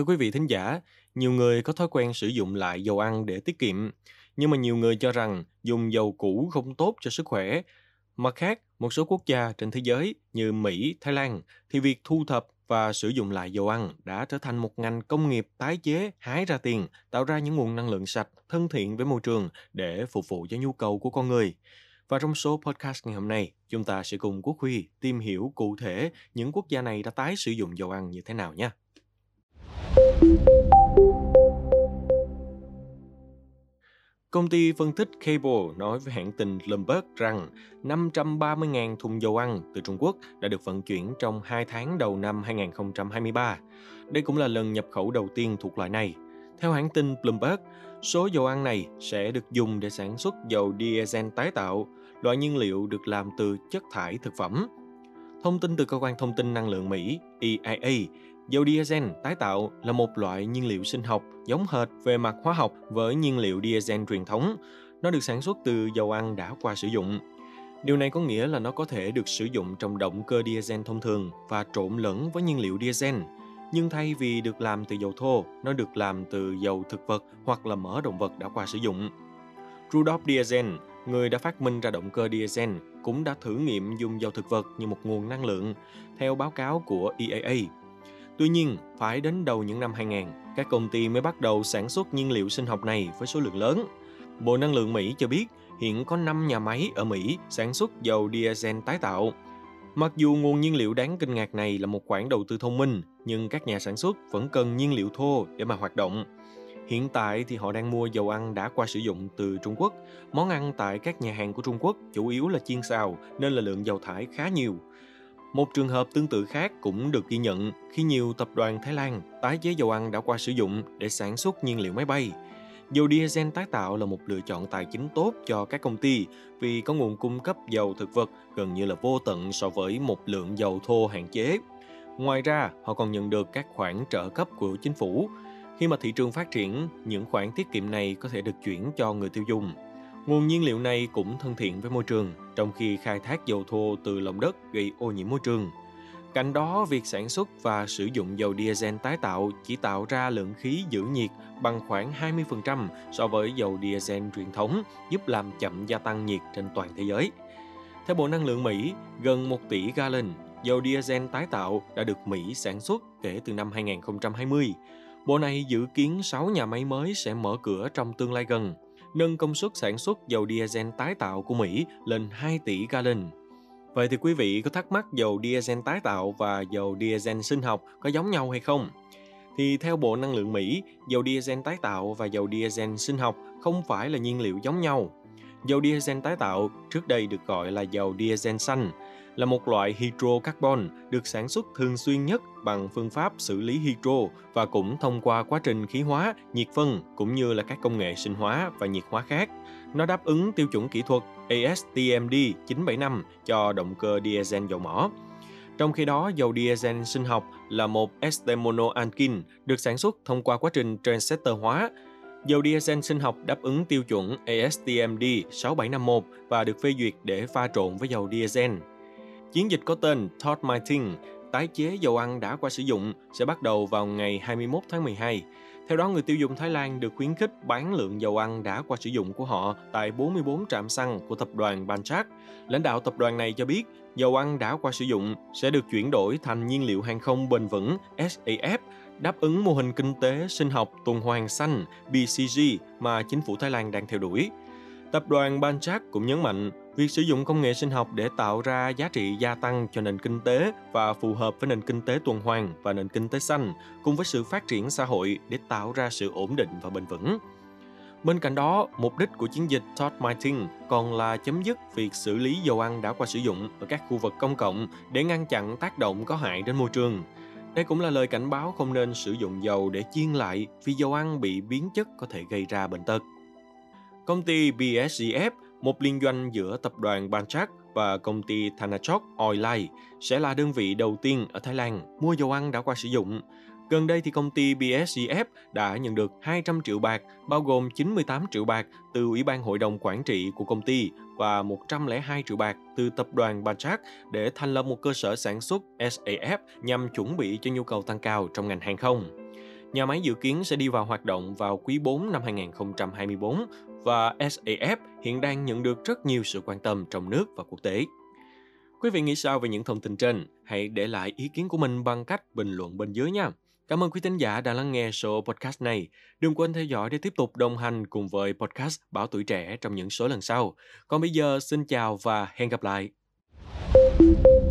Thưa quý vị thính giả, nhiều người có thói quen sử dụng lại dầu ăn để tiết kiệm, nhưng mà nhiều người cho rằng dùng dầu cũ không tốt cho sức khỏe. Mặt khác, một số quốc gia trên thế giới như Mỹ, Thái Lan thì việc thu thập và sử dụng lại dầu ăn đã trở thành một ngành công nghiệp tái chế, hái ra tiền, tạo ra những nguồn năng lượng sạch, thân thiện với môi trường để phục vụ cho nhu cầu của con người. Và trong số podcast ngày hôm nay, chúng ta sẽ cùng Quốc Huy tìm hiểu cụ thể những quốc gia này đã tái sử dụng dầu ăn như thế nào nhé. Công ty phân tích Cable nói với hãng tin Bloomberg rằng 530.000 thùng dầu ăn từ Trung Quốc đã được vận chuyển trong 2 tháng đầu năm 2023. Đây cũng là lần nhập khẩu đầu tiên thuộc loại này. Theo hãng tin Bloomberg, số dầu ăn này sẽ được dùng để sản xuất dầu diesel tái tạo, loại nhiên liệu được làm từ chất thải thực phẩm. Thông tin từ cơ quan thông tin năng lượng Mỹ EIA Dầu diesel tái tạo là một loại nhiên liệu sinh học giống hệt về mặt hóa học với nhiên liệu diesel truyền thống. Nó được sản xuất từ dầu ăn đã qua sử dụng. Điều này có nghĩa là nó có thể được sử dụng trong động cơ diesel thông thường và trộn lẫn với nhiên liệu diesel. Nhưng thay vì được làm từ dầu thô, nó được làm từ dầu thực vật hoặc là mỡ động vật đã qua sử dụng. Rudolf Diesel, người đã phát minh ra động cơ diesel, cũng đã thử nghiệm dùng dầu thực vật như một nguồn năng lượng, theo báo cáo của EAA Tuy nhiên, phải đến đầu những năm 2000, các công ty mới bắt đầu sản xuất nhiên liệu sinh học này với số lượng lớn. Bộ Năng lượng Mỹ cho biết hiện có 5 nhà máy ở Mỹ sản xuất dầu diesel tái tạo. Mặc dù nguồn nhiên liệu đáng kinh ngạc này là một khoản đầu tư thông minh, nhưng các nhà sản xuất vẫn cần nhiên liệu thô để mà hoạt động. Hiện tại thì họ đang mua dầu ăn đã qua sử dụng từ Trung Quốc. Món ăn tại các nhà hàng của Trung Quốc chủ yếu là chiên xào nên là lượng dầu thải khá nhiều. Một trường hợp tương tự khác cũng được ghi nhận khi nhiều tập đoàn Thái Lan tái chế dầu ăn đã qua sử dụng để sản xuất nhiên liệu máy bay. Dầu diesel tái tạo là một lựa chọn tài chính tốt cho các công ty vì có nguồn cung cấp dầu thực vật gần như là vô tận so với một lượng dầu thô hạn chế. Ngoài ra, họ còn nhận được các khoản trợ cấp của chính phủ. Khi mà thị trường phát triển, những khoản tiết kiệm này có thể được chuyển cho người tiêu dùng. Nguồn nhiên liệu này cũng thân thiện với môi trường, trong khi khai thác dầu thô từ lòng đất gây ô nhiễm môi trường. Cạnh đó, việc sản xuất và sử dụng dầu diesel tái tạo chỉ tạo ra lượng khí giữ nhiệt bằng khoảng 20% so với dầu diesel truyền thống, giúp làm chậm gia tăng nhiệt trên toàn thế giới. Theo Bộ Năng lượng Mỹ, gần 1 tỷ gallon dầu diesel tái tạo đã được Mỹ sản xuất kể từ năm 2020. Bộ này dự kiến 6 nhà máy mới sẽ mở cửa trong tương lai gần nâng công suất sản xuất dầu diesel tái tạo của Mỹ lên 2 tỷ gallon. Vậy thì quý vị có thắc mắc dầu diesel tái tạo và dầu diesel sinh học có giống nhau hay không? Thì theo Bộ Năng lượng Mỹ, dầu diesel tái tạo và dầu diesel sinh học không phải là nhiên liệu giống nhau. Dầu diesel tái tạo trước đây được gọi là dầu diesel xanh, là một loại hydrocarbon được sản xuất thường xuyên nhất bằng phương pháp xử lý hydro và cũng thông qua quá trình khí hóa, nhiệt phân cũng như là các công nghệ sinh hóa và nhiệt hóa khác. Nó đáp ứng tiêu chuẩn kỹ thuật ASTMD 975 cho động cơ diesel dầu mỏ. Trong khi đó, dầu diesel sinh học là một ester monoalkin được sản xuất thông qua quá trình transistor hóa. Dầu diesel sinh học đáp ứng tiêu chuẩn ASTMD 6751 và được phê duyệt để pha trộn với dầu diesel. Chiến dịch có tên Todd My Thing, tái chế dầu ăn đã qua sử dụng sẽ bắt đầu vào ngày 21 tháng 12. Theo đó, người tiêu dùng Thái Lan được khuyến khích bán lượng dầu ăn đã qua sử dụng của họ tại 44 trạm xăng của tập đoàn Banchak. Lãnh đạo tập đoàn này cho biết, dầu ăn đã qua sử dụng sẽ được chuyển đổi thành nhiên liệu hàng không bền vững SAF, đáp ứng mô hình kinh tế sinh học tuần hoàn xanh BCG mà chính phủ Thái Lan đang theo đuổi. Tập đoàn Banchak cũng nhấn mạnh việc sử dụng công nghệ sinh học để tạo ra giá trị gia tăng cho nền kinh tế và phù hợp với nền kinh tế tuần hoàn và nền kinh tế xanh cùng với sự phát triển xã hội để tạo ra sự ổn định và bền vững. Bên cạnh đó, mục đích của chiến dịch Todd Martin còn là chấm dứt việc xử lý dầu ăn đã qua sử dụng ở các khu vực công cộng để ngăn chặn tác động có hại đến môi trường. Đây cũng là lời cảnh báo không nên sử dụng dầu để chiên lại vì dầu ăn bị biến chất có thể gây ra bệnh tật. Công ty BSGF, một liên doanh giữa tập đoàn Banchak và công ty Thanachok Oilai sẽ là đơn vị đầu tiên ở Thái Lan mua dầu ăn đã qua sử dụng. Gần đây thì công ty BSGF đã nhận được 200 triệu bạc, bao gồm 98 triệu bạc từ Ủy ban Hội đồng Quản trị của công ty và 102 triệu bạc từ tập đoàn Banchak để thành lập một cơ sở sản xuất SAF nhằm chuẩn bị cho nhu cầu tăng cao trong ngành hàng không. Nhà máy dự kiến sẽ đi vào hoạt động vào quý 4 năm 2024 và SAF hiện đang nhận được rất nhiều sự quan tâm trong nước và quốc tế. Quý vị nghĩ sao về những thông tin trên? Hãy để lại ý kiến của mình bằng cách bình luận bên dưới nha. Cảm ơn quý thính giả đã lắng nghe số podcast này. Đừng quên theo dõi để tiếp tục đồng hành cùng với podcast Bảo Tuổi Trẻ trong những số lần sau. Còn bây giờ, xin chào và hẹn gặp lại. thank you